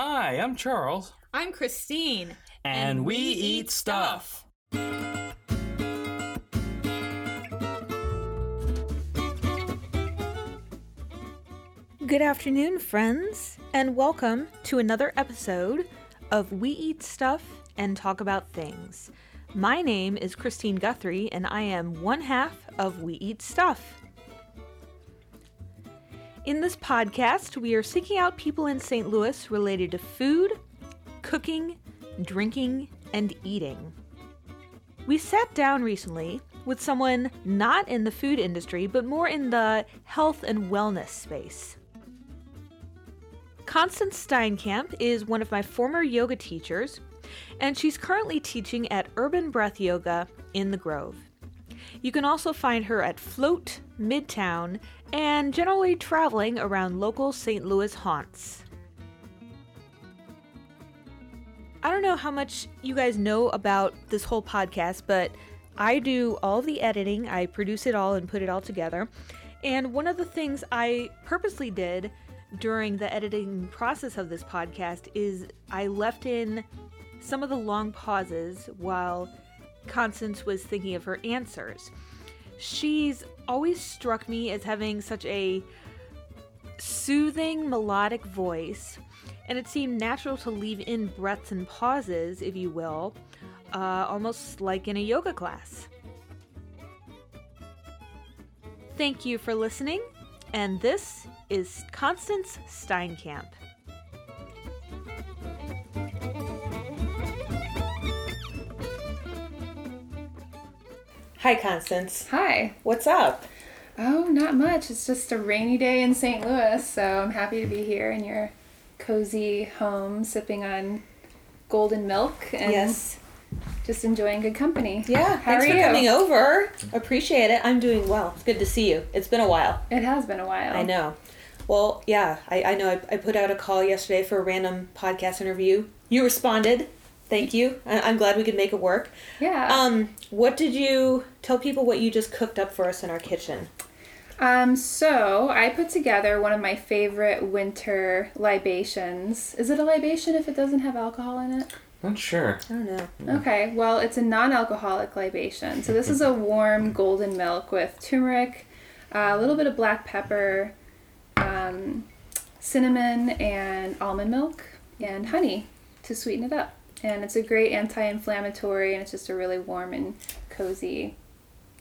Hi, I'm Charles. I'm Christine. And, we, eat stuff. Good afternoon, friends, and welcome to another episode of We Eat Stuff and Talk About Things. My name is Christine Guthrie, and I am one half of We Eat Stuff. In this podcast, we are seeking out people in St. Louis related to food, cooking, drinking, and eating. We sat down recently with someone not in the food industry, but more in the health and wellness space. Constance Steinkamp is one of my former yoga teachers, and she's currently teaching at Urban Breath Yoga in the Grove. You can also find her at Float, Midtown, and generally traveling around local St. Louis haunts. I don't know how much you guys know about this whole podcast, but I do all the editing, I produce it all and put it all together. And one of the things I purposely did during the editing process of this podcast is I left in some of the long pauses while Constance was thinking of her answers. She's always struck me as having such a soothing, melodic voice, and it seemed natural to leave in breaths and pauses, if you will, uh, almost like in a yoga class. Thank you for listening, and this is Constance Steinkamp. Hi, Constance. Hi. What's up? Oh, not much. It's just a rainy day in St. Louis, so I'm happy to be here in your cozy home sipping on golden milk and yes. just enjoying good company. Yeah. How thanks for you? coming over. Appreciate it. I'm doing well. It's good to see you. It's been a while. It has been a while. I know. Well, yeah, I, I know. I, I put out a call yesterday for a random podcast interview. You responded. Thank you. I, I'm glad we could make it work. Yeah. Um, what did you tell people what you just cooked up for us in our kitchen? Um, so I put together one of my favorite winter libations. Is it a libation if it doesn't have alcohol in it? Not sure. I don't know. Okay, well, it's a non alcoholic libation. So, this is a warm golden milk with turmeric, uh, a little bit of black pepper, um, cinnamon, and almond milk, and honey to sweeten it up. And it's a great anti inflammatory, and it's just a really warm and cozy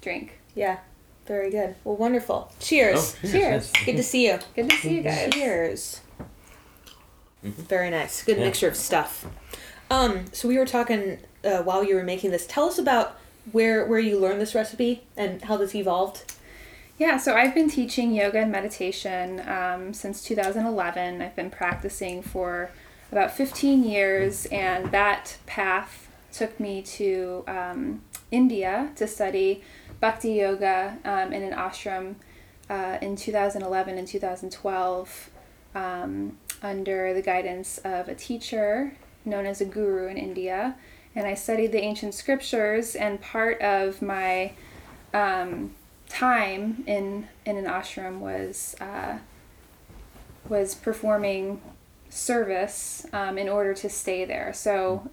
drink. Yeah, very good. Well, wonderful. Cheers. Oh, Cheers. Good to see you. Good to see you guys. Cheers. Very nice. Good Yeah. mixture of stuff. Um, so we were talking uh, while you were making this. Tell us about where where you learned this recipe and how this evolved. Yeah, so I've been teaching yoga and meditation um, since 2011. I've been practicing for about 15 years, and that path took me to um, India to study bhakti yoga um, in an ashram uh, in 2011 and 2012 um, under the guidance of a teacher known as a guru in India. And I studied the ancient scriptures, and part of my um, time in in an ashram was uh, was performing service um, in order to stay there. So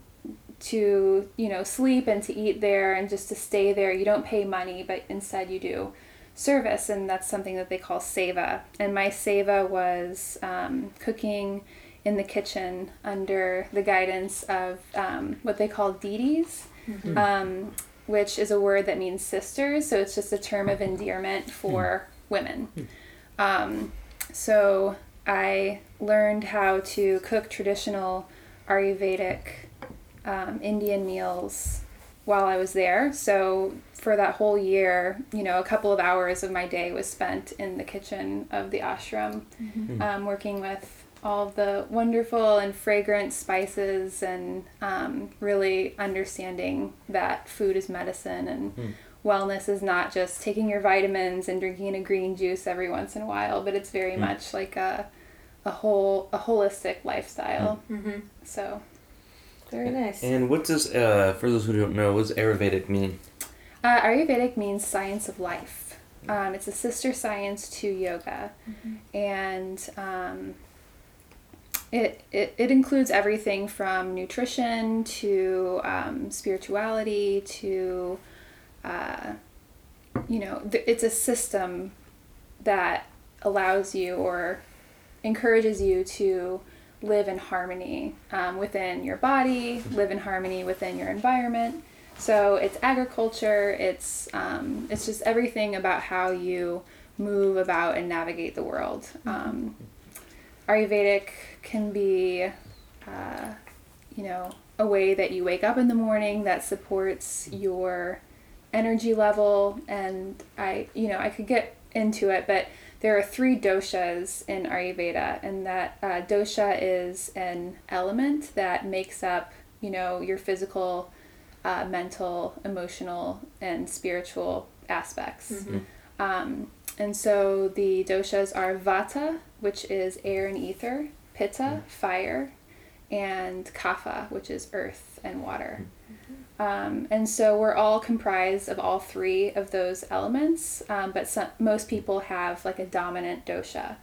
to you know sleep and to eat there and just to stay there, you don't pay money, but instead you do service, and that's something that they call seva. And my seva was um, cooking in the kitchen under the guidance of um, what they call didis. Um, which is a word that means sisters, so it's just a term of endearment for women. Um, so I learned how to cook traditional Ayurvedic um, Indian meals while I was there. So for that whole year, you know, a couple of hours of my day was spent in the kitchen of the ashram, um, working with all the wonderful and fragrant spices and um, really understanding that food is medicine and wellness is not just taking your vitamins and drinking a green juice every once in a while, but it's very much like a a whole a holistic lifestyle. Mm-hmm. So Very nice. And what does, uh, for those who don't know, what does Ayurvedic mean? Uh, Ayurvedic means science of life. Um, it's a sister science to yoga, and um, it, it, it includes everything from nutrition to um, spirituality to, uh, you know, th- it's a system that allows you or encourages you to live in harmony um, within your body, live in harmony within your environment. So it's agriculture. It's um, it's just everything about how you move about and navigate the world. Um, Ayurvedic can be, uh, you know, a way that you wake up in the morning that supports your energy level. And I, you know, I could get into it, but there are three doshas in Ayurveda, and that uh, dosha is an element that makes up, you know, your physical, uh, mental, emotional, and spiritual aspects. Mm-hmm. Um, and so the doshas are vata, which is air and ether, pitta, fire, and kapha, which is earth and water. Um, and so we're all comprised of all three of those elements, um, but some, most people have like a dominant dosha.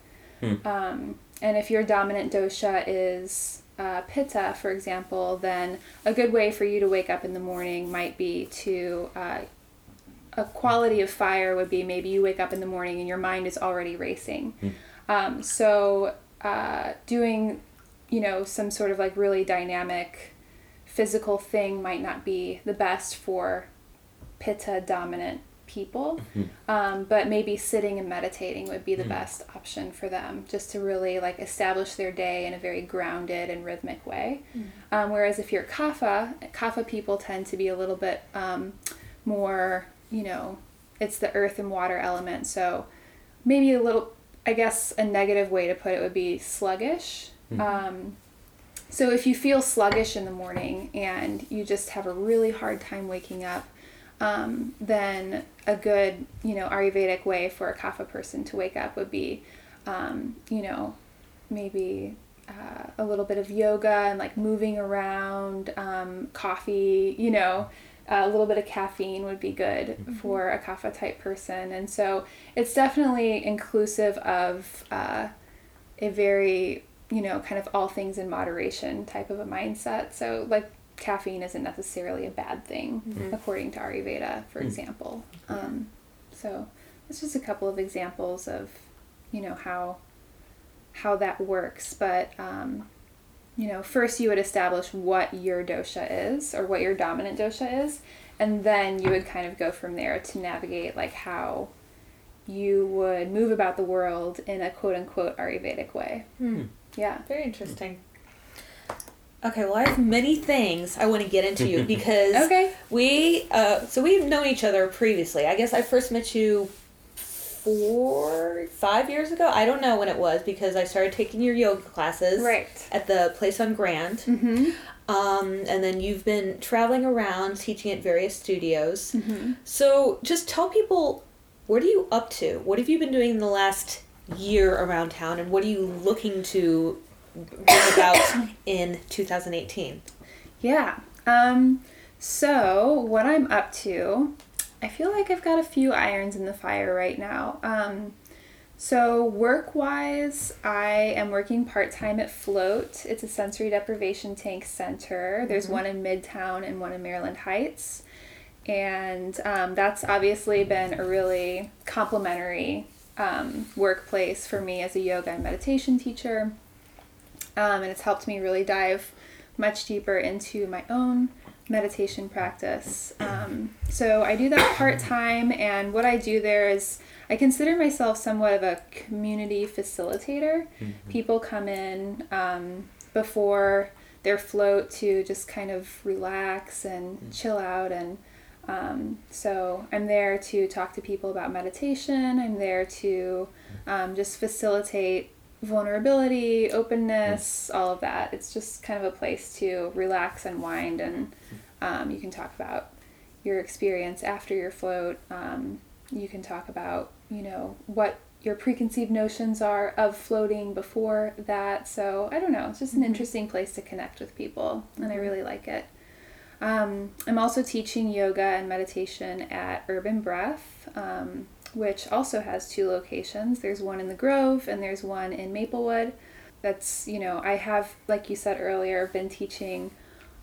Um, and if your dominant dosha is uh, pitta, for example, then a good way for you to wake up in the morning might be to uh, a quality of fire would be maybe you wake up in the morning and your mind is already racing. Um, so uh, doing, you know, some sort of like really dynamic physical thing might not be the best for pitta dominant people, um, but maybe sitting and meditating would be the best option for them, just to really like establish their day in a very grounded and rhythmic way. Um, whereas if you're kapha, kapha people tend to be a little bit um, more, you know, it's the earth and water element, so maybe a little. I guess a negative way to put it would be sluggish. So if you feel sluggish in the morning and you just have a really hard time waking up, um, then a good, you know, Ayurvedic way for a kapha person to wake up would be, um, you know, maybe uh, a little bit of yoga and like moving around, um, coffee, you know, a little bit of caffeine would be good for a kapha type person. And so it's definitely inclusive of uh, a very, you know, kind of all things in moderation type of a mindset. So, like, caffeine isn't necessarily a bad thing, according to Ayurveda, for example. Um, so, it's just a couple of examples of, you know, how how that works. But, um, you know, first you would establish what your dosha is or what your dominant dosha is, and then you would kind of go from there to navigate like how you would move about the world in a quote unquote Ayurvedic way. Yeah. Very interesting. Okay, well, I have many things I want to get into you because Okay. we, uh, so we've known each other previously. I guess I first met you four, five years ago. I don't know when it was because I started taking your yoga classes Right. at the place on Grand. Mm-hmm. Um, and then you've been traveling around teaching at various studios. Mm-hmm. So just tell people what are you up to? What have you been doing in the last year around town, and what are you looking to bring about in 2018? Yeah. Um, so what I'm up to, I feel like I've got a few irons in the fire right now. Um, so work wise, I am working part time at Float. It's a sensory deprivation tank center. There's one in Midtown and one in Maryland Heights. And um, that's obviously been a really complimentary um, workplace for me as a yoga and meditation teacher. Um, and it's helped me really dive much deeper into my own meditation practice. Um, so I do that part time, and what I do there is I consider myself somewhat of a community facilitator. People come in um, before their float to just kind of relax and chill out and um, so I'm there to talk to people about meditation. I'm there to um, just facilitate vulnerability, openness, all of that. It's just kind of a place to relax and wind, and um, you can talk about your experience after your float. Um, you can talk about, you know, what your preconceived notions are of floating before that. So I don't know. It's just an interesting place to connect with people, and I really like it. Um, I'm also teaching yoga and meditation at Urban Breath, um, which also has two locations. There's one in the Grove and there's one in Maplewood. that's you know I have like you said earlier been teaching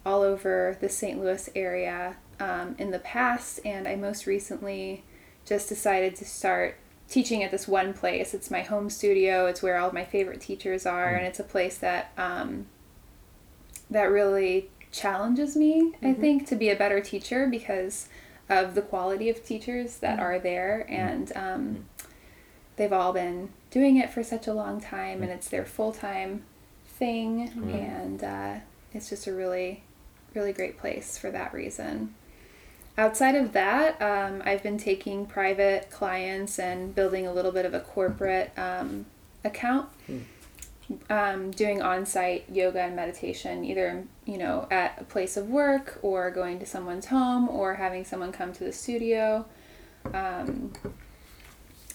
all over the St. Louis area um, in the past, and I most recently just decided to start teaching at this one place. It's my home studio. It's where all my favorite teachers are, and it's a place that um, that really challenges me. I think to be a better teacher because of the quality of teachers that are there, and um, they've all been doing it for such a long time, and it's their full time thing, and uh, it's just a really, really great place for that reason. Outside of that, um, I've been taking private clients and building a little bit of a corporate um, account, um, doing on-site yoga and meditation, either you know at a place of work or going to someone's home or having someone come to the studio, um,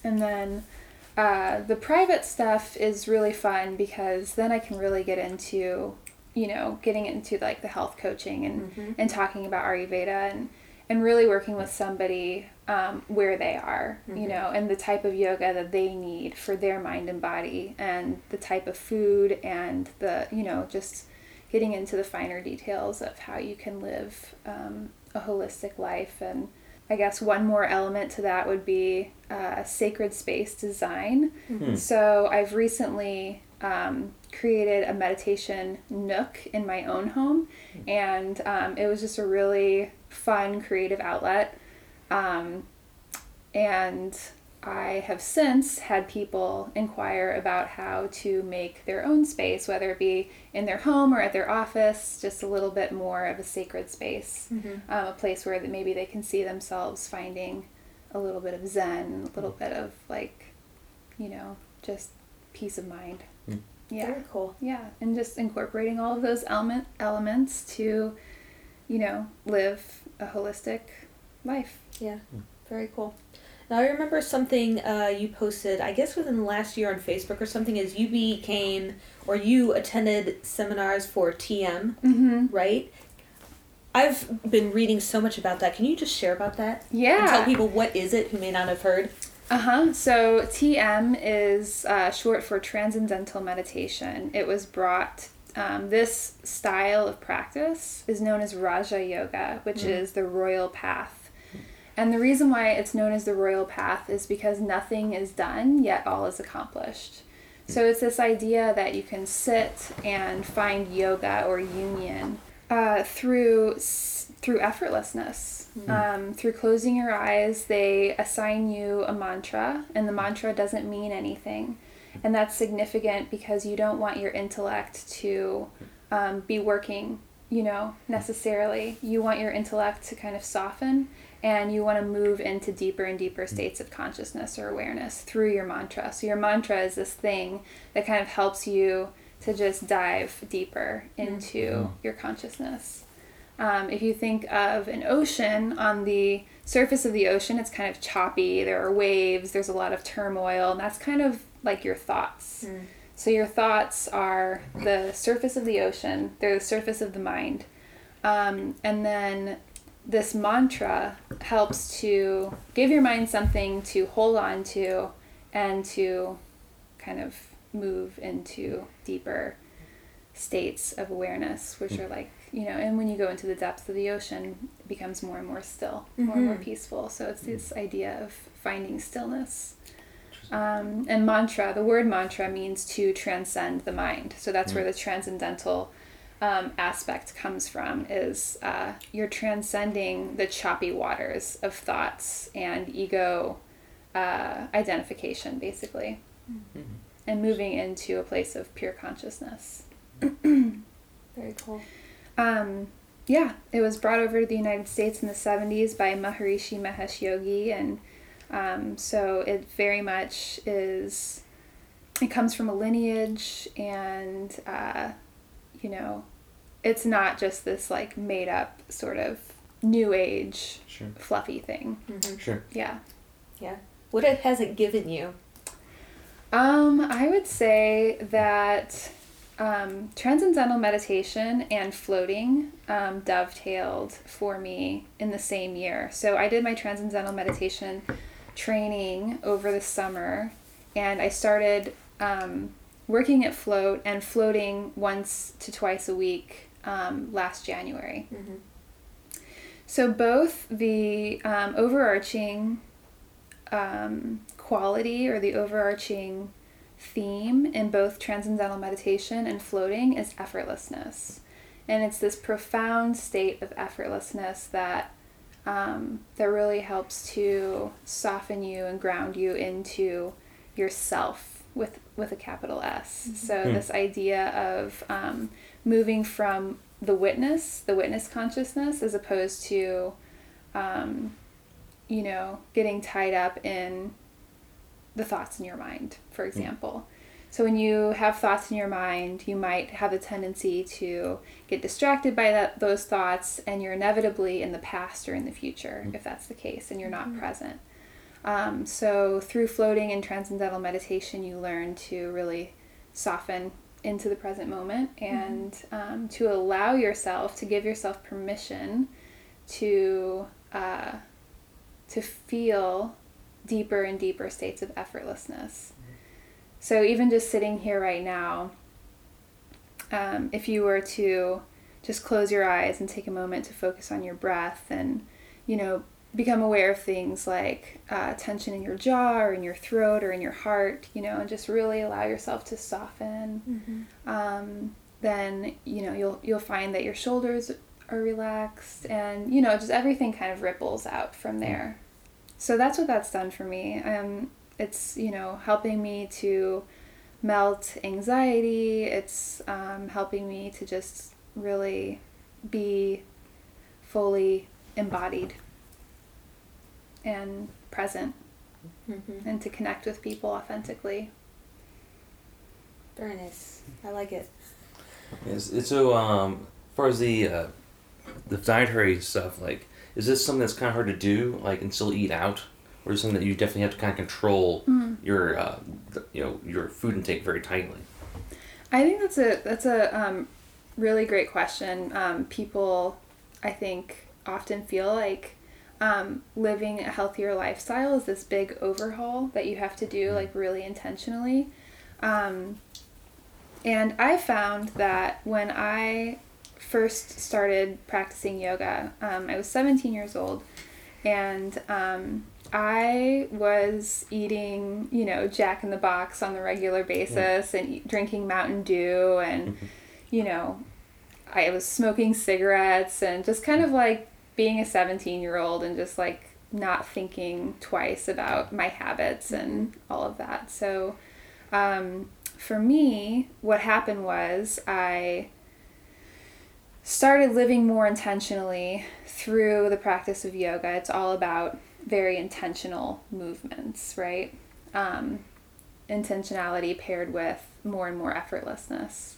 and then uh, the private stuff is really fun because then I can really get into you know getting into like the health coaching and and talking about Ayurveda and and really working with somebody um, where they are, you know, and the type of yoga that they need for their mind and body, and the type of food, and the, you know, just getting into the finer details of how you can live um, a holistic life. And I guess one more element to that would be uh, sacred space design. So I've recently um, created a meditation nook in my own home, and um, it was just a really fun creative outlet. Um, and I have since had people inquire about how to make their own space, whether it be in their home or at their office, just a little bit more of a sacred space, um, a place where that maybe they can see themselves finding a little bit of zen, a little bit of like, you know, just peace of mind. Yeah. Very cool. Yeah, and just incorporating all of those element elements to, you know, live a holistic life. Yeah, very cool. Now I remember something uh, you posted, I guess within the last year on Facebook or something, is you became or you attended seminars for TM, Mm-hmm. right? I've been reading so much about that. Can you just share about that? And Yeah. tell people what is it who may not have heard. Uh huh. So TM is uh, short for Transcendental Meditation. It was brought. Um, this style of practice is known as Raja Yoga, which is the royal path. And the reason why it's known as the royal path is because nothing is done, yet all is accomplished. So it's this idea that you can sit and find yoga or union uh, through through effortlessness. Um, through closing your eyes, they assign you a mantra, and the mantra doesn't mean anything, and that's significant because you don't want your intellect to um, be working, you know, necessarily. You want your intellect to kind of soften, and you want to move into deeper and deeper states of consciousness or awareness through your mantra. So your mantra is this thing that kind of helps you to just dive deeper into your consciousness. Um, if you think of an ocean, on the surface of the ocean, it's kind of choppy. There are waves, there's a lot of turmoil, and that's kind of like your thoughts. So, your thoughts are the surface of the ocean, they're the surface of the mind. Um, and then this mantra helps to give your mind something to hold on to and to kind of move into deeper states of awareness, which are like, you know, and when you go into the depths of the ocean, it becomes more and more still, more and more peaceful. So it's this idea of finding stillness. Um, and mantra, the word mantra means to transcend the mind. So that's where the transcendental um, aspect comes from is uh, you're transcending the choppy waters of thoughts and ego uh, identification, basically, and moving into a place of pure consciousness. Very cool. Um, yeah, it was brought over to the United States in the 70s by Maharishi Mahesh Yogi, and um, so it very much is, it comes from a lineage, and, uh, you know, it's not just this like made up sort of new age Sure. fluffy thing. Sure. Yeah. Yeah. What it has it given you? Um, I would say that um, transcendental meditation and floating um, dovetailed for me in the same year. So I did my transcendental meditation training over the summer, and I started um, working at Float and floating once to twice a week um, last January. Mm-hmm. So both the um, overarching um, quality or the overarching theme in both transcendental meditation and floating is effortlessness. And it's this profound state of effortlessness that um, that really helps to soften you and ground you into yourself with with a capital S. So Hmm. this idea of um, moving from the witness, the witness consciousness, as opposed to, um, you know, getting tied up in the thoughts in your mind, for example. So when you have thoughts in your mind, you might have a tendency to get distracted by that those thoughts, and you're inevitably in the past or in the future, if that's the case, and you're not present. Um, so through floating and transcendental meditation, you learn to really soften into the present moment and um, to allow yourself to give yourself permission to uh, to feel deeper and deeper states of effortlessness. So even just sitting here right now, um, if you were to just close your eyes and take a moment to focus on your breath and you know become aware of things like uh, tension in your jaw or in your throat or in your heart you know and just really allow yourself to soften um, then you know you'll you'll find that your shoulders are relaxed and you know just everything kind of ripples out from there. So that's what that's done for me. Um, it's you know helping me to melt anxiety it's um, helping me to just really be fully embodied and present Mm-hmm. and to connect with people authentically Very nice. I like it. Is it's so um, as far as the uh, the dietary stuff, like, is this something that's kind of hard to do, like, and still eat out, or something that you definitely have to kind of control your uh, the, you know your food intake very tightly? I think that's a that's a um, really great question. Um, people, I think, often feel like um, living a healthier lifestyle is this big overhaul that you have to do, like really intentionally. Um, and I found that when I first started practicing yoga, um, I was 17 years old, and um, I was eating, you know, Jack in the Box on the regular basis and drinking Mountain Dew, and, you know, I was smoking cigarettes and just kind of like being a 17 year old and just like not thinking twice about my habits and all of that. So, um, for me, what happened was I started living more intentionally through the practice of yoga. It's all about very intentional movements, right? Um, intentionality paired with more and more effortlessness.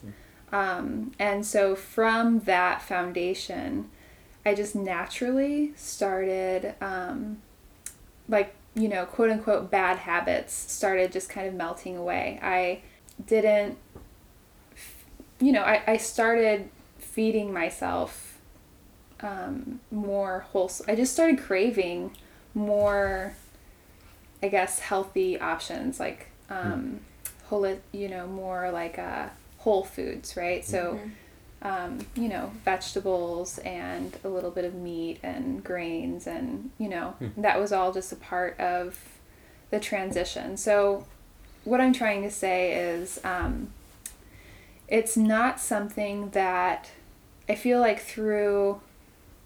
Um, and so from that foundation, I just naturally started, um, like, you know, quote unquote bad habits started just kind of melting away. I didn't, you know, I, I started feeding myself um, more wholesome. I just started craving more, I guess, healthy options like, um, whole, you know, more like uh, whole foods, right? So, um, you know, vegetables and a little bit of meat and grains, and you know, that was all just a part of the transition. So, what I'm trying to say is, um, it's not something that I feel like through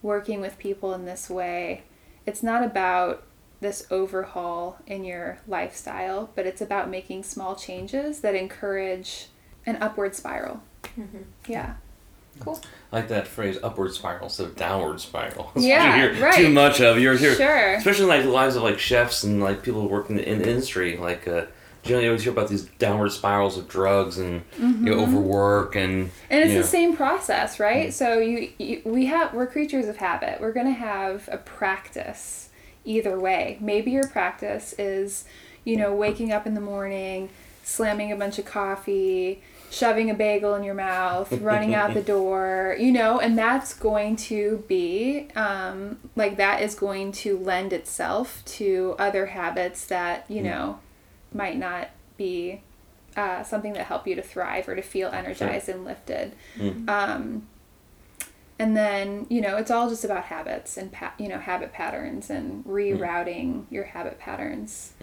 working with people in this way, it's not about this overhaul in your lifestyle, but it's about making small changes that encourage an upward spiral. Yeah. Cool. I like that phrase, upward spiral instead of downward spiral. Yeah, you hear right. Too much of you're here, Sure. especially in, like the lives of like chefs and like people working in the industry. Like, uh, generally, you always hear about these downward spirals of drugs and you know, overwork and Mm-hmm. And it's you know, the same process, right? So you, you we have we're creatures of habit. We're going to have a practice either way. Maybe your practice is, you know, waking up in the morning, slamming a bunch of coffee, shoving a bagel in your mouth, running out the door, you know, and that's going to be um, like that is going to lend itself to other habits that, you know, might not be uh, something that help you to thrive or to feel energized and lifted. Mm. Um, and then you know it's all just about habits and pa- you know habit patterns and rerouting your habit patterns.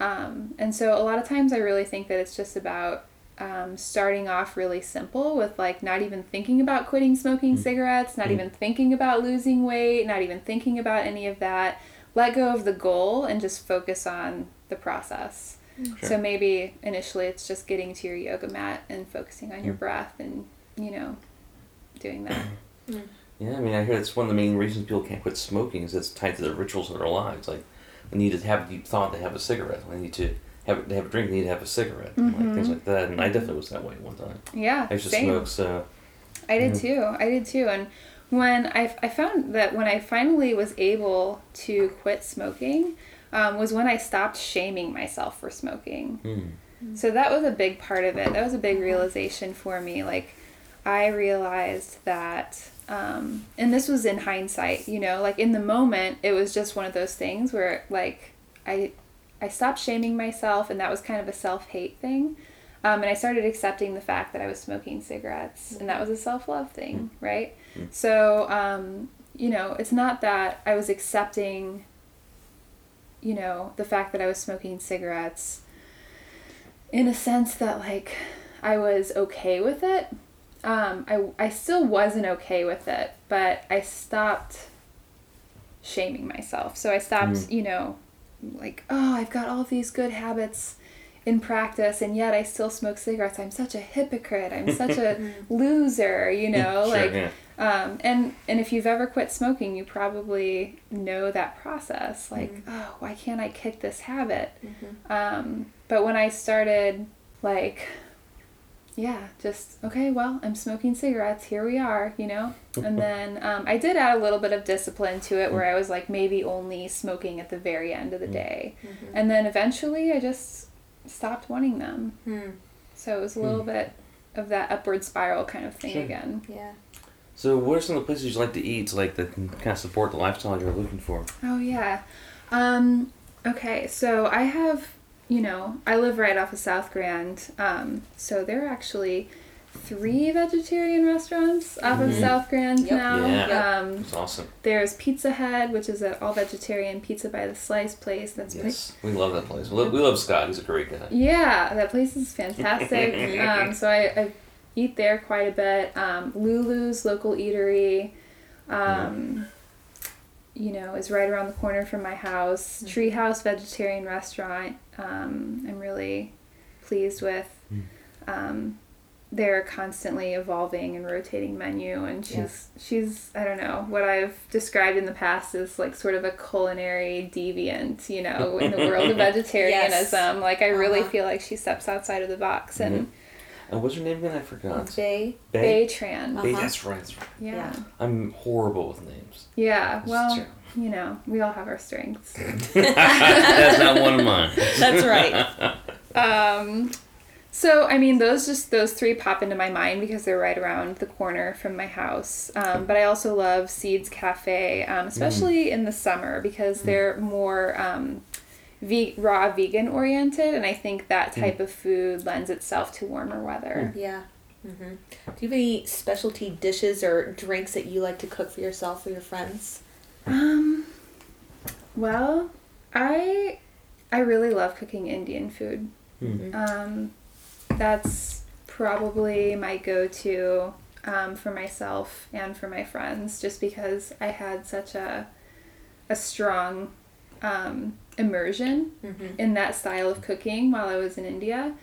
Um, and so a lot of times I really think that it's just about um, starting off really simple with like not even thinking about quitting smoking cigarettes, not even thinking about losing weight, not even thinking about any of that. Let go of the goal and just focus on the process. Sure. So maybe initially it's just getting to your yoga mat and focusing on your hmm. breath and you know doing that. Hmm. Yeah, I mean, I hear that's one of the main reasons people can't quit smoking is it's tied to the rituals of their lives. Like, they need to have a deep thought, they have a cigarette. When they need to have they have a drink, they need to have a cigarette, and like mm-hmm. things like that. And I definitely was that way one time. Yeah, I used to same. smoke, so I did too. I did too. And when I, I found that when I finally was able to quit smoking, um, was when I stopped shaming myself for smoking. hmm. So that was a big part of it. That was a big realization for me. Like, I realized that, um, and this was in hindsight, you know, like in the moment, it was just one of those things where, like, I, I stopped shaming myself, and that was kind of a self hate thing. Um, and I started accepting the fact that I was smoking cigarettes, and that was a self love thing, right? So, um, you know, it's not that I was accepting, you know, the fact that I was smoking cigarettes in a sense that like I was okay with it. Um, I I still wasn't okay with it, but I stopped shaming myself. So I stopped, you know, like oh I've got all these good habits in practice, and yet I still smoke cigarettes. I'm such a hypocrite. I'm such a loser. You know, Sure, like. yeah. Um, and and if you've ever quit smoking, you probably know that process. Like, oh, why can't I kick this habit? Um, but when I started, like, yeah, just okay. Well, I'm smoking cigarettes. Here we are, you know. And then um, I did add a little bit of discipline to it, where I was like maybe only smoking at the very end of the day, and then eventually I just stopped wanting them. Hmm. So it was a little bit of that upward spiral kind of thing Sure. again. Yeah. So, what are some of the places you like to eat, like that can kind of support the lifestyle you're looking for? Oh yeah. Um, okay, so I have, you know, I live right off of South Grand. Um, so there are actually three vegetarian restaurants off of Mhm. South Grand Yep. now. Yeah. Um, It's awesome. there's Pizza Head, which is an all vegetarian pizza by the slice place. That's pretty Yes, we love that place. We love, we love Scott. He's a great guy. yeah, that place is fantastic. um, so I, I eat there quite a bit. Um, Lulu's local eatery, um, you know, is right around the corner from my house. Treehouse Vegetarian Restaurant. Um, I'm really pleased with. Um, they're constantly evolving and rotating menu, and she's she's I don't know what I've described in the past as like sort of a culinary deviant, you know, in the world of vegetarianism. Like I really Uh-huh. feel like she steps outside of the box and And what's her name again? I forgot. Bay. Bay Tran. Bay, Uh-huh. That's right. That's right. Yeah. Yeah. I'm horrible with names. Yeah. That's Well, true. you know, we all have our strengths. That's not one of mine. That's right. Um, so I mean, those just those three pop into my mind because they're right around the corner from my house. Um, but I also love Seeds Cafe, um, especially in the summer because they're more um, ve- raw vegan oriented, and I think that type of food lends itself to warmer weather. Yeah. hmm Do you have any specialty dishes or drinks that you like to cook for yourself or your friends? Um, well, I I really love cooking Indian food. Hmm. Um, that's probably my go-to um, for myself and for my friends, just because I had such a a strong um, immersion Mm-hmm. in that style of cooking while I was in India.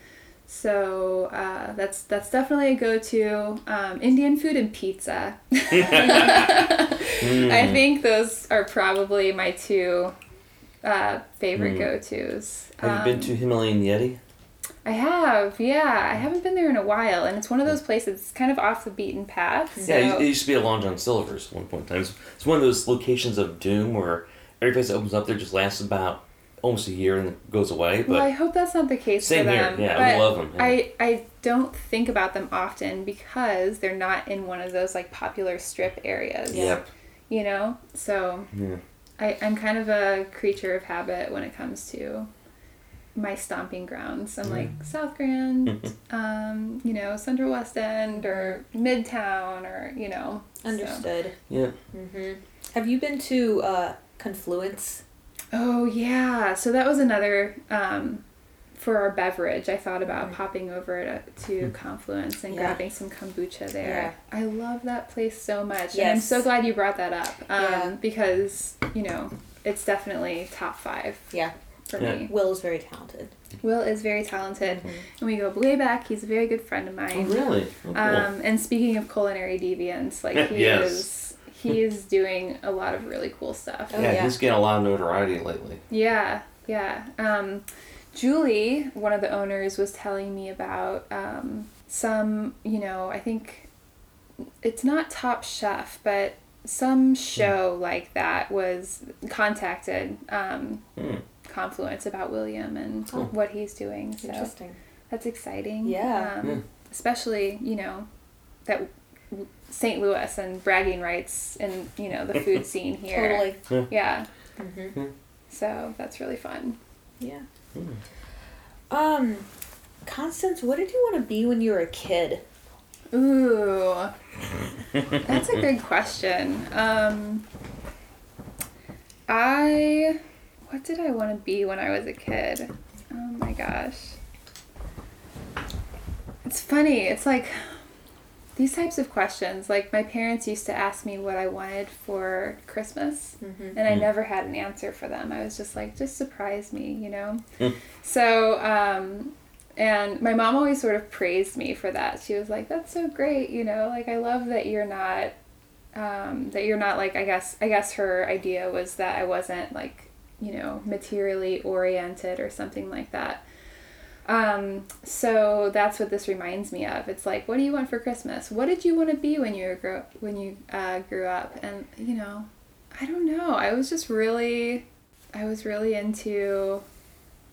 So uh, that's that's definitely a go-to. Um, Indian food and pizza. I think those are probably my two uh, favorite Mm. go-tos. Have you been Um, to Himalayan Yeti? I have, yeah. I haven't been there in a while, and it's one of those places it's kind of off the beaten path. So Yeah, it used to be a Long John Silver's at one point in time. It's, it's one of those locations of doom where every place that opens up there just lasts about almost a year and then goes away. But well, I hope that's not the case Same for here, them. yeah, but we love 'em, yeah. I I don't think about them often because they're not in one of those like popular strip areas. yep, You know, so yeah. I I'm kind of a creature of habit when it comes to my stomping grounds. I'm like South Grand, um, you know, Central West End or Midtown or, you know. so- Understood. Yeah. hmm Have you been to uh, Confluence? Oh yeah, so that was another um, for our beverage. I thought about popping over to, to Confluence and Yeah. grabbing some kombucha there. Yeah. I love that place so much, and I'm so glad you brought that up um, Yeah. because you know it's definitely top five Yeah. for Yeah. me. Will is very talented. Will is very talented, and we go way back. He's a very good friend of Oh, mine. really? Oh, cool. Um, and speaking of culinary deviants, like he Yes. is he is doing a lot of really cool stuff. Oh, yeah, yeah. he's getting a lot of notoriety lately. Yeah, yeah. Um, Julie, one of the owners, was telling me about um, some, you know, I think it's not Top Chef, but some show like that was contacted um, Hmm. Confluence about William and Oh. what he's doing. So Interesting. that's exciting. Yeah. Um, Yeah. Especially, you know, that w- St. Louis and bragging rights in, you know, the food scene here. Totally. Yeah. hmm So that's really fun. Yeah. Hmm. Um, Constance, what did you want to be when you were a kid? Ooh, that's a good question. Um, I, what did I want to be when I was a kid? Oh my gosh. It's funny. It's like these types of questions. Like my parents used to ask me what I wanted for Christmas, Mm-hmm. and I Mm. never had an answer for them. I was just like, just surprise me, you know? Mm. So, um, and my mom always sort of praised me for that. She was like, that's so great, you know? Like, I love that you're not, um, that you're not like, I guess, I guess her idea was that I wasn't like, you know, materially oriented or something like that. Um, so that's what this reminds me of. It's like, what do you want for Christmas? What did you want to be when you were grow when you uh, grew up? And you know, I don't know. I was just really, I was really into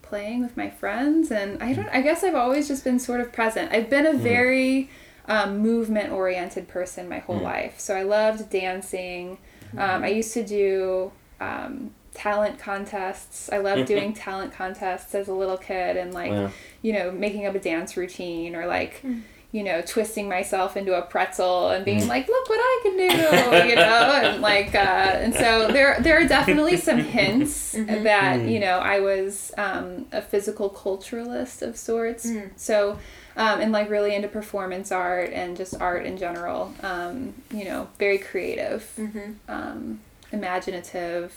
playing with my friends, and I don't. I guess I've always just been sort of present. I've been a very um, movement oriented person my whole Mm. life. So I loved dancing. Um, I used to do um, talent contests. I loved doing talent contests as a little kid, and like Wow. you know, making up a dance routine or like, you know, twisting myself into a pretzel and being like, look what I can do, you know, and like, uh, and so there, there are definitely some hints that, you know, I was um, a physical culturalist of sorts. So, um, and like really into performance art and just art in general, um, you know, very creative, Mm-hmm. um, imaginative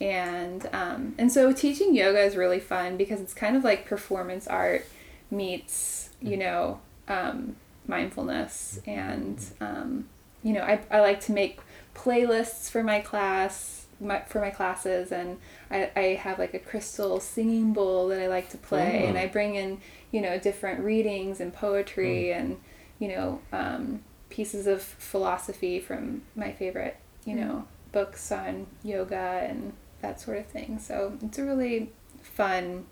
and um, and so teaching yoga is really fun because it's kind of like performance art meets you know um, mindfulness and um, you know I, I like to make playlists for my class my, for my classes and I, I have like a crystal singing bowl that I like to play and Oh. I bring in you know different readings and poetry and you know um, pieces of philosophy from my favorite you know books on yoga and that sort of thing so it's a really fun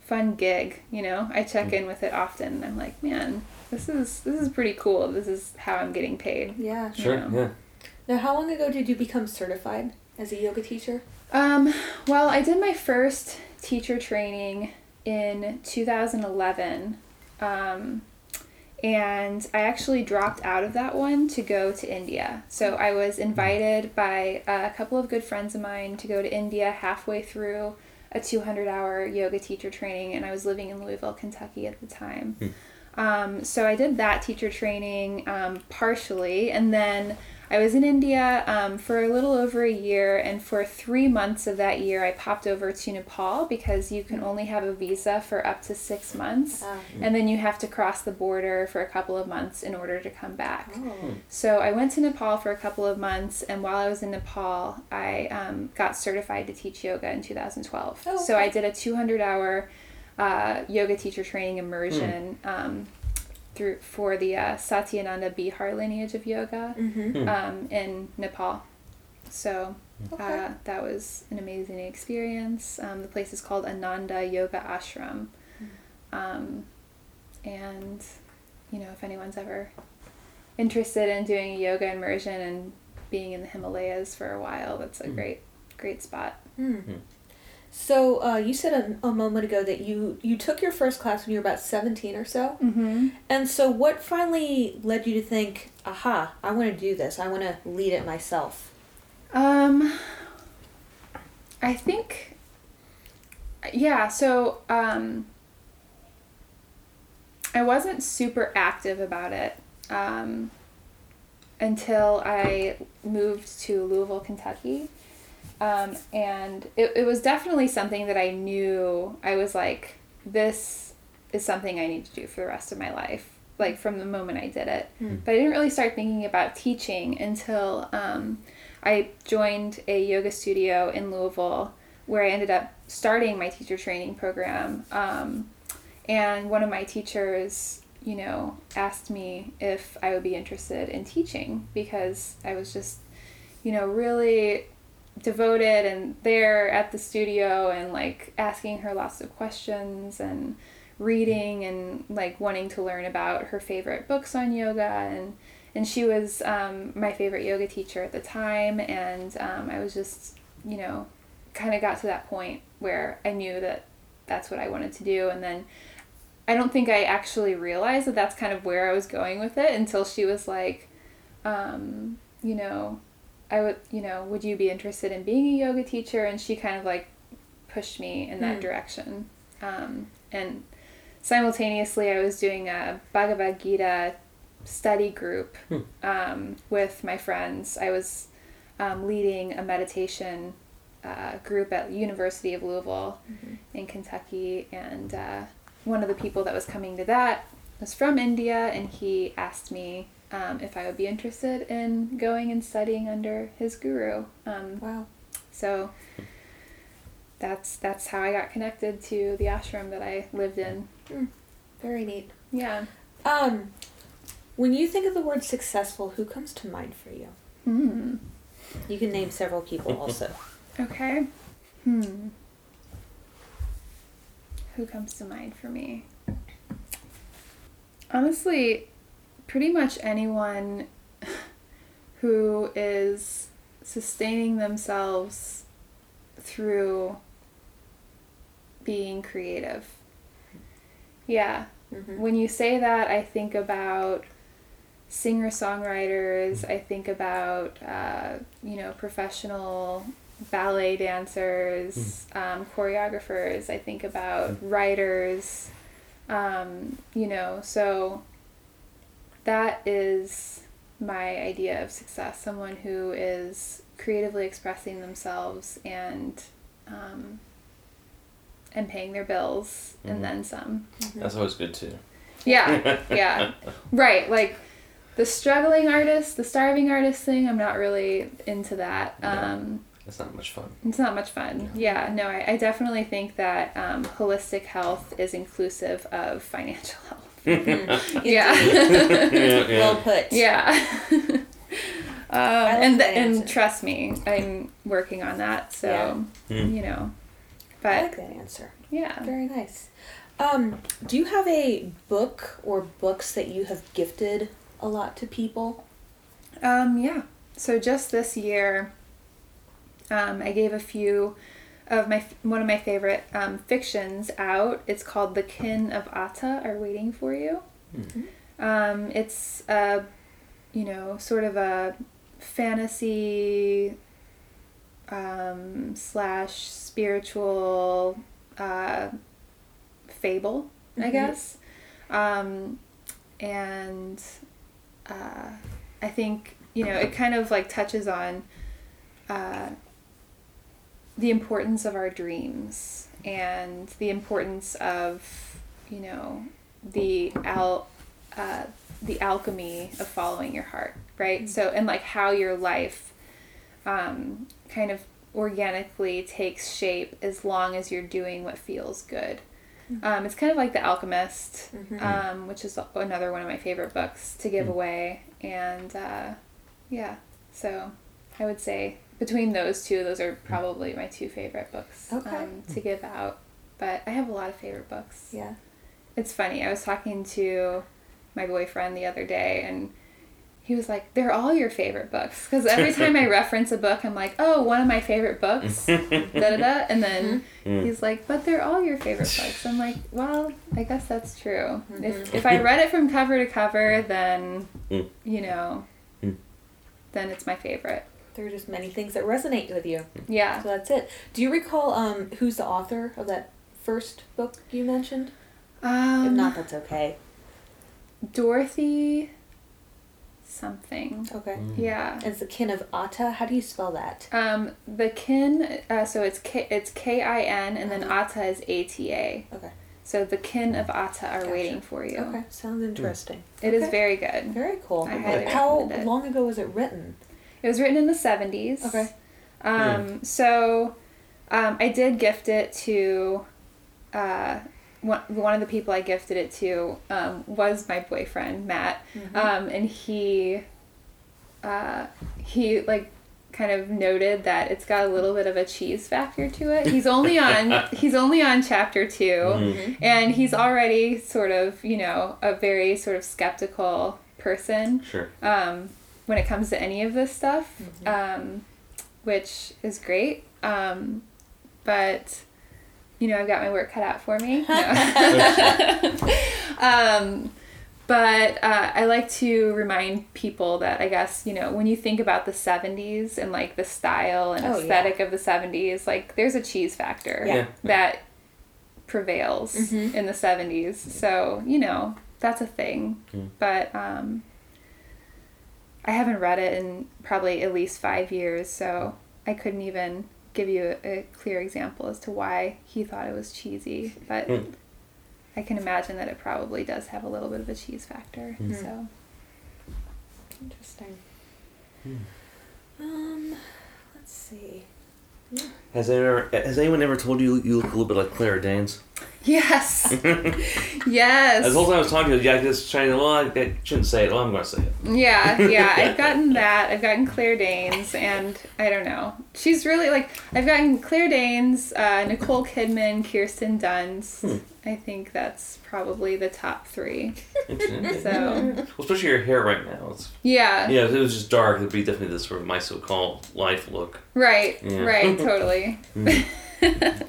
fun gig you know i check in with it often and i'm like man this is this is pretty cool this is how i'm getting paid Yeah. Sure. Yeah. Yeah. Now, how long ago did you become certified as a yoga teacher? Um, well, I did my first teacher training in 2011. Um, and I actually dropped out of that one to go to India. So I was invited by a couple of good friends of mine to go to India halfway through a 200 hour yoga teacher training, and I was living in Louisville, Kentucky at the time. Um, so I did that teacher training um, partially, and then I was in India um, for a little over a year, and for three months of that year, I popped over to Nepal because you can only have a visa for up to six months, Ah. and then you have to cross the border for a couple of months in order to come back. Oh. So I went to Nepal for a couple of months, and while I was in Nepal, I um, got certified to teach yoga in 2012. Oh, So I did a 200 hour uh, yoga teacher training immersion um, through for the uh, Satyananda Bihar lineage of yoga Mm-hmm. um, in Nepal. So Okay. uh, that was an amazing experience. Um, the place is called Ananda Yoga Ashram. Um, and, you know, if anyone's ever interested in doing a yoga immersion and being in the Himalayas for a while, that's a great, great spot. Hmm. So uh, you said a, a moment ago that you you took your first class when you were about seventeen or so, Mm-hmm. and so what finally led you to think, "Aha, I want to do this. I want to lead it myself." Um, I think, yeah. So, um, I wasn't super active about it um, until I moved to Louisville, Kentucky. Um, and it, it was definitely something that I knew I was like, this is something I need to do for the rest of my life, like from the moment I did it. Hmm. But I didn't really start thinking about teaching until um, I joined a yoga studio in Louisville where I ended up starting my teacher training program. Um, and one of my teachers, you know, asked me if I would be interested in teaching because I was just, you know, really devoted and there at the studio and like asking her lots of questions and reading and like wanting to learn about her favorite books on yoga. And and she was um, my favorite yoga teacher at the time. And um, i was just you know kind of got to that point where i knew that that's what i wanted to do. And then i don't think i actually realized that that's kind of where i was going with it until she was like um, you know i would you know would you be interested in being a yoga teacher and she kind of like pushed me in that Hmm. direction um, and simultaneously i was doing a bhagavad gita study group Hmm. um, with my friends. I was um, leading a meditation uh, group at University of Louisville in Kentucky, and uh, one of the people that was coming to that was from India, and he asked me um, if I would be interested in going and studying under his guru. Um, Wow. so that's that's how I got connected to the ashram that I lived in. Very neat. Yeah. Um, when you think of the word successful, who comes to mind for you? Hmm. You can name several people also. Okay. Hmm. Who comes to mind for me? Honestly, pretty much anyone who is sustaining themselves through being creative. Yeah. Mhm. When you say that, I think about singer songwriters, I think about, uh, you know, professional ballet dancers, um, choreographers, I think about writers, um, you know, so that is my idea of success someone who is creatively expressing themselves and um, and paying their bills Mhm. and then some That's always good too. yeah, yeah. Right, like the struggling artist, the starving artist thing, I'm not really into that. No. Um, That's not much fun. it's not much fun. Yeah, no, I, I definitely think that um, holistic health is inclusive of financial health. Yeah. yeah, yeah. Well put. yeah. um, and that and trust me, I'm working on that. So Hmm. you know, I but like that answer. yeah. Very nice. Um, do you have a book or books that you have gifted a lot to people? Um, yeah. So just this year, um, I gave a few of my one of my favorite um, fictions out. It's called The Kin of Ata Are Waiting for You. Um, it's a, you know, sort of a fantasy um, slash spiritual uh, fable, I Mhm. guess. Um, and uh, I think you know it kind of like touches on the importance of our dreams and the importance of you know the al uh, the alchemy of following your heart, right? So and like how your life um, kind of organically takes shape as long as you're doing what feels good. Um, it's kind of like The Alchemist, Mhm. um, which is another one of my favorite books to give Mm. away. And uh, yeah, so I would say between those two, those are probably my two favorite books Okay. um, to give out. But I have a lot of favorite books. Yeah. It's funny. I was talking to my boyfriend the other day, and he was like, "They're all your favorite books." Because every time I reference a book, I'm like, "Oh, one of my favorite books." da da da. And then Mm. he's like, "But they're all your favorite books." I'm like, "Well, I guess that's true. Mm-hmm. If if I read it from cover to cover, then Mm. you know, Mm. then it's my favorite." There are just many things that resonate with you. Yeah. So that's it. Do you recall um, who's the author of that first book you mentioned? Um, if not, that's okay. Dorothy something. Okay. Mm. Yeah. It's the kin of Ata. How do you spell that? Um, the kin, uh, so it's K, it's K I N, and then Uh-huh. Ata is A T A. Okay. So the kin of Ata are Gotcha. waiting for you. Okay. Sounds interesting. It is Okay. very good. Very cool. I highly How it. long ago was it written? It was written in the seventies. Okay. Um, so, um, I did gift it to, uh, one, one of the people I gifted it to, um, was my boyfriend, Matt. Mm-hmm. Um, and he, uh, he like kind of noted that it's got a little bit of a cheese factor to it. He's only on, he's only on chapter 2 Mm. and he's already sort of, you know, a very sort of skeptical person Sure. um, when it comes to any of this stuff, um, which is great. Um, but you know, I've got my work cut out for me. No. um, but uh, I like to remind people that I guess you know when you think about the '70s and like the style and Oh, yeah. aesthetic of the '70s, like there's a cheese factor Yeah. that prevails Mhm. in the '70s. So you know that's a thing. Mm. But um, I haven't read it in probably at least five years, so I couldn't even give you a, a clear example as to why he thought it was cheesy. But Mm. I can imagine that it probably does have a little bit of a cheese factor. Mm. So Interesting. Hmm. Um, let's see. Has anyone, has anyone ever told you you look a little bit like Claire Danes? yes, As yes, the whole time I was talking to you, yeah, just trying to, well, I, I shouldn't say it. Well, I'm going to say it. yeah, yeah. I've gotten that. I've gotten Claire Danes, and I don't know. She's really like I've gotten Claire Danes, uh, Nicole Kidman, Kirsten Dunst. Hmm. I think that's probably the top three. So Well, especially your hair right now. It's, yeah, yeah, if it was just dark, it'd be definitely this sort of my so-called life look. right, Yeah. right, totally. Mm.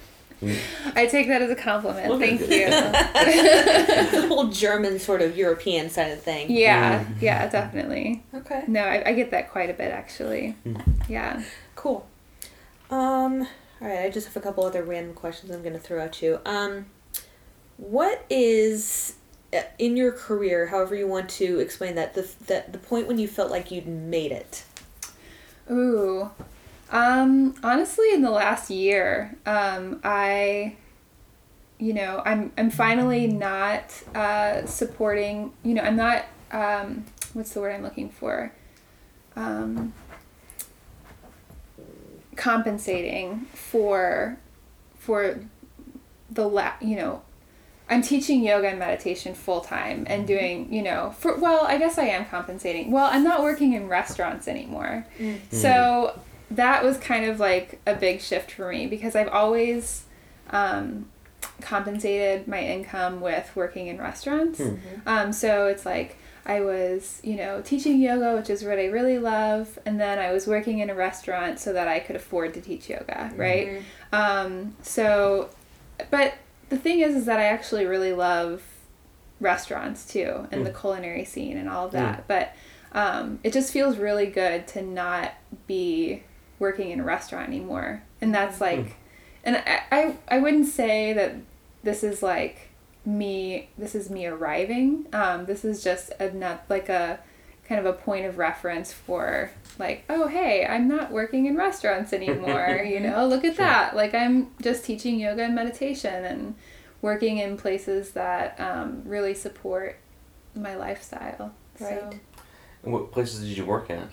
I take that as a compliment. Well, Thank you. the whole German sort of European side of thing. Yeah, yeah, definitely. Okay. No, I, I get that quite a bit actually. Mm. Yeah. Cool. Um, all right, I just have a couple other random questions I'm going to throw at you. Um, what is uh, in your career, however you want to explain that, the the, the point when you felt like you'd made it? Ooh. Um, honestly, in the last year, um, I, you know, I'm I'm finally not uh, supporting. You know, I'm not. Um, what's the word I'm looking for? Um, compensating for for the la- you know I'm teaching yoga and meditation full time and doing, you know, for well, I guess I am compensating. Well, I'm not working in restaurants anymore. So that was kind of like a big shift for me because I've always um, compensated my income with working in restaurants. Um, so it's like I was, you know, teaching yoga, which is what I really love, and then I was working in a restaurant so that I could afford to teach yoga, right? Um, so, but the thing is, is that I actually really love restaurants too, and the culinary scene and all of that. But um, it just feels really good to not be working in a restaurant anymore, and that's like, and I, I, I wouldn't say that this is like me. This is me arriving. Um, this is just a not like a kind of a point of reference for like oh hey i'm not working in restaurants anymore you know look at that like i'm just teaching yoga and meditation and working in places that um, really support my lifestyle so Right. And what places did you work at?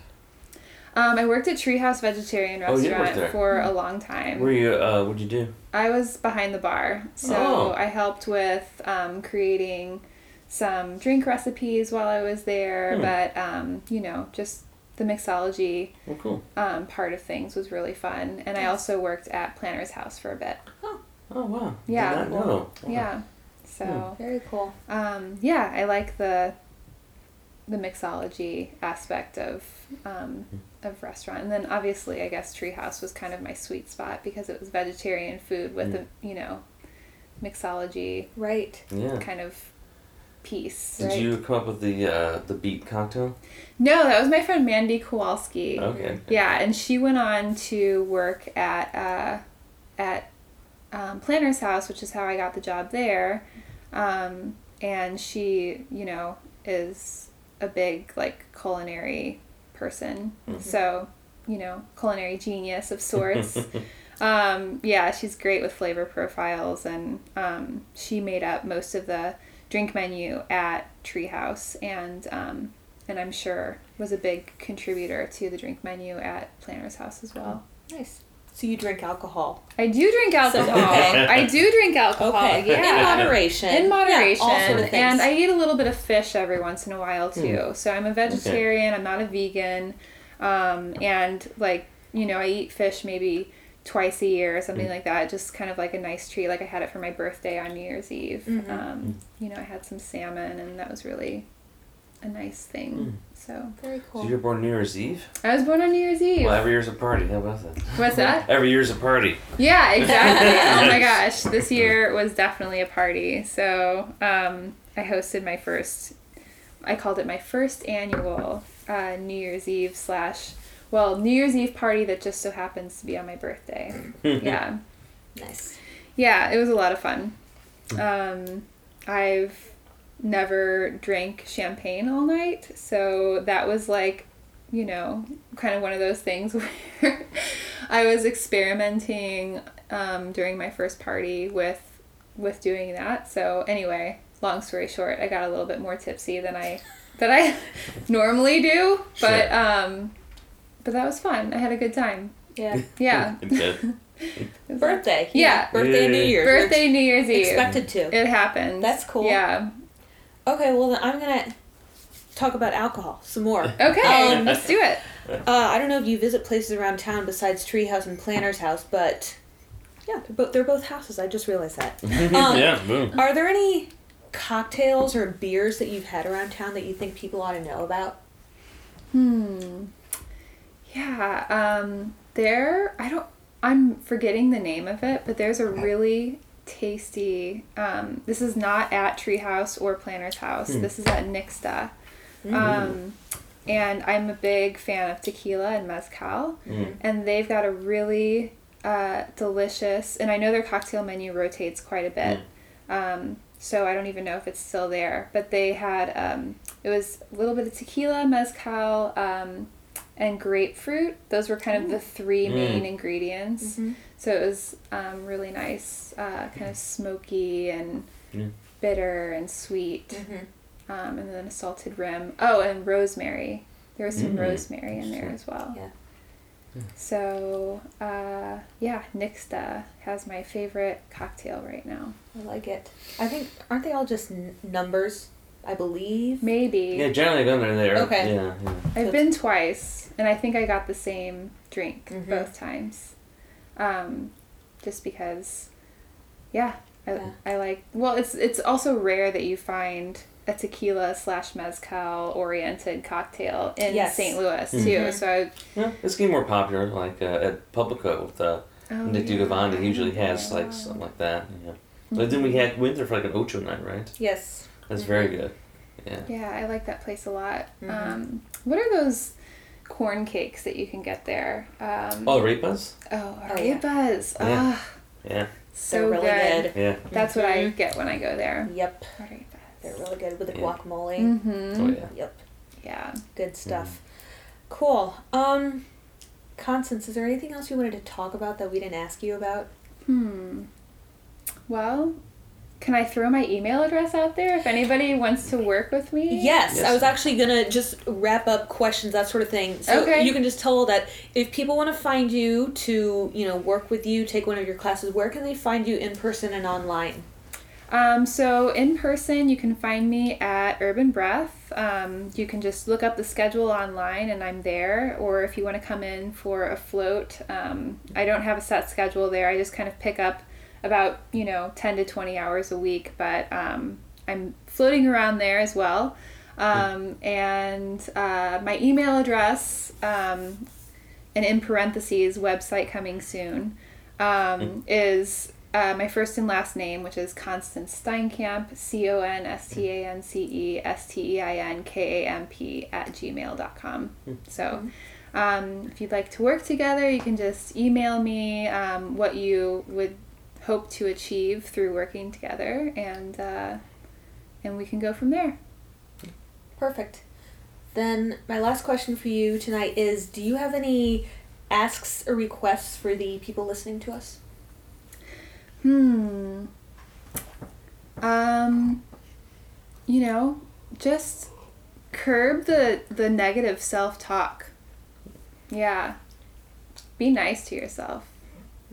Um, i worked at treehouse vegetarian Oh, you did work restaurant there. for a long time Where you, uh, what'd you do? I was behind the bar, so Oh. I helped with um, creating some drink recipes while I was there. Hmm. But um, you know, just the mixology Oh, cool. um, part of things was really fun. And I also worked at Planter's House for a bit. Oh, wow. Yeah. Did not know. Wow. Yeah. So Very cool. um, yeah, I like the the mixology aspect of um, of restaurant, and then obviously I guess Treehouse was kind of my sweet spot because it was vegetarian food with Mm. a you know mixology Right. Yeah. kind of piece. Did Right. you come up with the uh, the beet cocktail? No, that was my friend Mandy Kowalski. Okay. Yeah, and she went on to work at uh, at um, Planter's House, which is how I got the job there. Um, and she, you know, is a big like culinary person. So, you know, culinary genius of sorts. um, yeah, she's great with flavor profiles, and um, she made up most of the drink menu at Treehouse, and um, and I'm sure was a big contributor to the drink menu at Planter's House as well. Nice. So you drink alcohol. I do drink alcohol. okay. I do drink alcohol. Okay. Yeah. In moderation. In Yeah, moderation. all sort of and I eat a little bit of fish every once in a while too. So I'm a vegetarian, I'm not a vegan. Um, and like, you know, I eat fish maybe twice a year or something like that. Just kind of like a nice treat. Like I had it for my birthday on New Year's Eve. Mm-hmm. Um, you know, I had some salmon and that was really a nice thing. So Very cool. So cool. you were born New Year's Eve? I was born on New Year's Eve. Well, every year's a party. How about that? What's that? Every year's a party. Yeah, exactly. oh my gosh, this year was definitely a party. So um, I hosted my first, I called it my first annual uh, New Year's Eve slash, well, New Year's Eve party that just so happens to be on my birthday. yeah. Nice. Yeah, it was a lot of fun. Um, I've never drank champagne all night, so that was like, you know, kind of one of those things where I was experimenting um, during my first party with with doing that. So anyway, long story short, I got a little bit more tipsy than I that I normally do, but Sure. um, but that was fun. I had a good time. Yeah. Yeah. Good. Birthday. Yeah. Birthday New Year's. Birthday, New Year's Eve. expected to. It happened. That's cool. Yeah. Okay, well then I'm gonna talk about alcohol some more. Okay, Um, let's do it. Uh, I don't know if you visit places around town besides Treehouse and Planter's House, but yeah, they're both they're both houses. I just realized that. Um, yeah, boom. Are there any cocktails or beers that you've had around town that you think people ought to know about? Hmm. Yeah. Um. There. I don't. I'm forgetting the name of it, but there's a really tasty. Um. This is not at Treehouse or Planter's House. Hmm. This is at Nixta. Um. And I'm a big fan of tequila and mezcal. Mm. and they've got a really uh, delicious and i know their cocktail menu rotates quite a bit um, so i don't even know if it's still there but they had um, it was a little bit of tequila mezcal um, and grapefruit those were kind of the three Mm. main ingredients Mhm. so it was um, really nice uh, kind of smoky and Yeah. bitter and sweet Mm-hmm. um, and then a salted rim oh and rosemary there was some Mm. rosemary in there as well Yeah. so, uh, yeah, Nixta has my favorite cocktail right now. I like it. I think aren't they all just n- numbers? I believe. Maybe. Yeah, generally when they're there. Okay. Yeah, yeah. I've been twice, and I think I got the same drink Mhm. both times. Um, just because, yeah, I, Yeah. I like. Well, it's it's also rare that you find a tequila slash mezcal oriented cocktail in Yes. St. Louis too. Mhm. So, I, Yeah, it's getting more popular. Like uh, at Publico with uh, oh, Nick yeah. Ducavante, he usually has like something like that. Yeah. But then we had went there for like an ocho night, right? Yes. That's very good. Yeah. Yeah, I like that place a lot. Mhm. Um, what are those corn cakes that you can get there? Um, Oh, Repas? oh, Oh, yeah. arepas. Yeah. Ah, Yeah. so They're really good. good. Yeah. That's what I Mhm. get when I go there. Yep. Arepas. They're really good with the Yeah. guacamole. Mm-hmm. Oh yeah. Yep. Yeah. Good stuff. Cool. Um, Constance, is there anything else you wanted to talk about that we didn't ask you about? Hmm. Well, can I throw my email address out there if anybody wants to work with me? Yes, Yes. I was actually gonna just wrap up questions, that sort of thing. So Okay. you can just tell that if people want to find you to, you know, work with you, take one of your classes, where can they find you in person and online? Um, so in person, you can find me at Urban Breath. Um, you can just look up the schedule online, and I'm there. Or if you want to come in for a float, um, I don't have a set schedule there. I just kind of pick up about you know ten to twenty hours a week, but um, I'm floating around there as well. Um, and uh, my email address, um, and in parentheses, website coming soon, um, is uh, my first and last name, which is Constance Steinkamp, C O N S T A N C E S T E I N K A M P at gmail.com. So um, if you'd like to work together, you can just email me um, what you would hope to achieve through working together, and uh, and we can go from there. Perfect. Then my last question for you tonight is: Do you have any asks or requests for the people listening to us? Hmm. Um. You know, just curb the the negative self talk. Yeah. Be nice to yourself.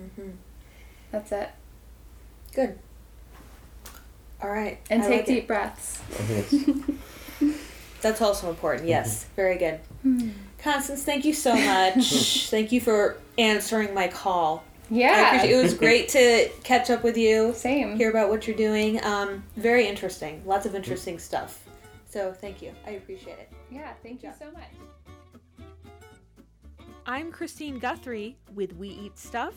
Mm-hmm. That's it. Good. All right. And I take like it. deep breaths. That's also important. Yes. Very good. Hmm. Constance, thank you so much. thank you for answering my call. Yeah. appreciate, it was great to catch up with you, Same. hear about what you're doing. Um, very interesting. Lots of interesting stuff. So thank you. I appreciate it. Yeah. Thank you so much. I'm Christine Guthrie with We Eat Stuff,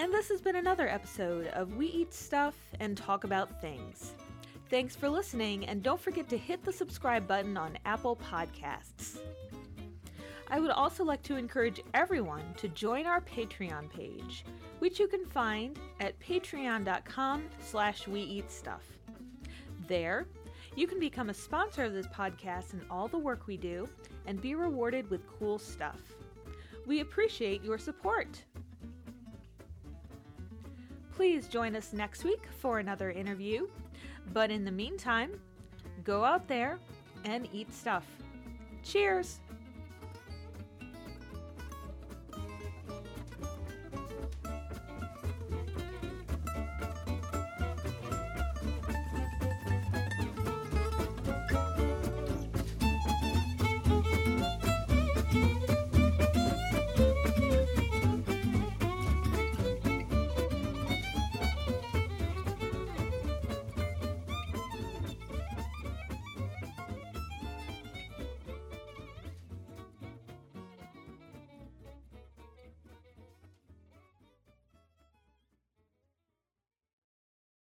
and this has been another episode of We Eat Stuff and Talk About Things. Thanks for listening, and don't forget to hit the subscribe button on Apple Podcasts. I would also like to encourage everyone to join our Patreon page, which you can find at patreon.com slash we eat stuff. There, you can become a sponsor of this podcast and all the work we do, and be rewarded with cool stuff. We appreciate your support. Please join us next week for another interview. But in the meantime, go out there and eat stuff. Cheers!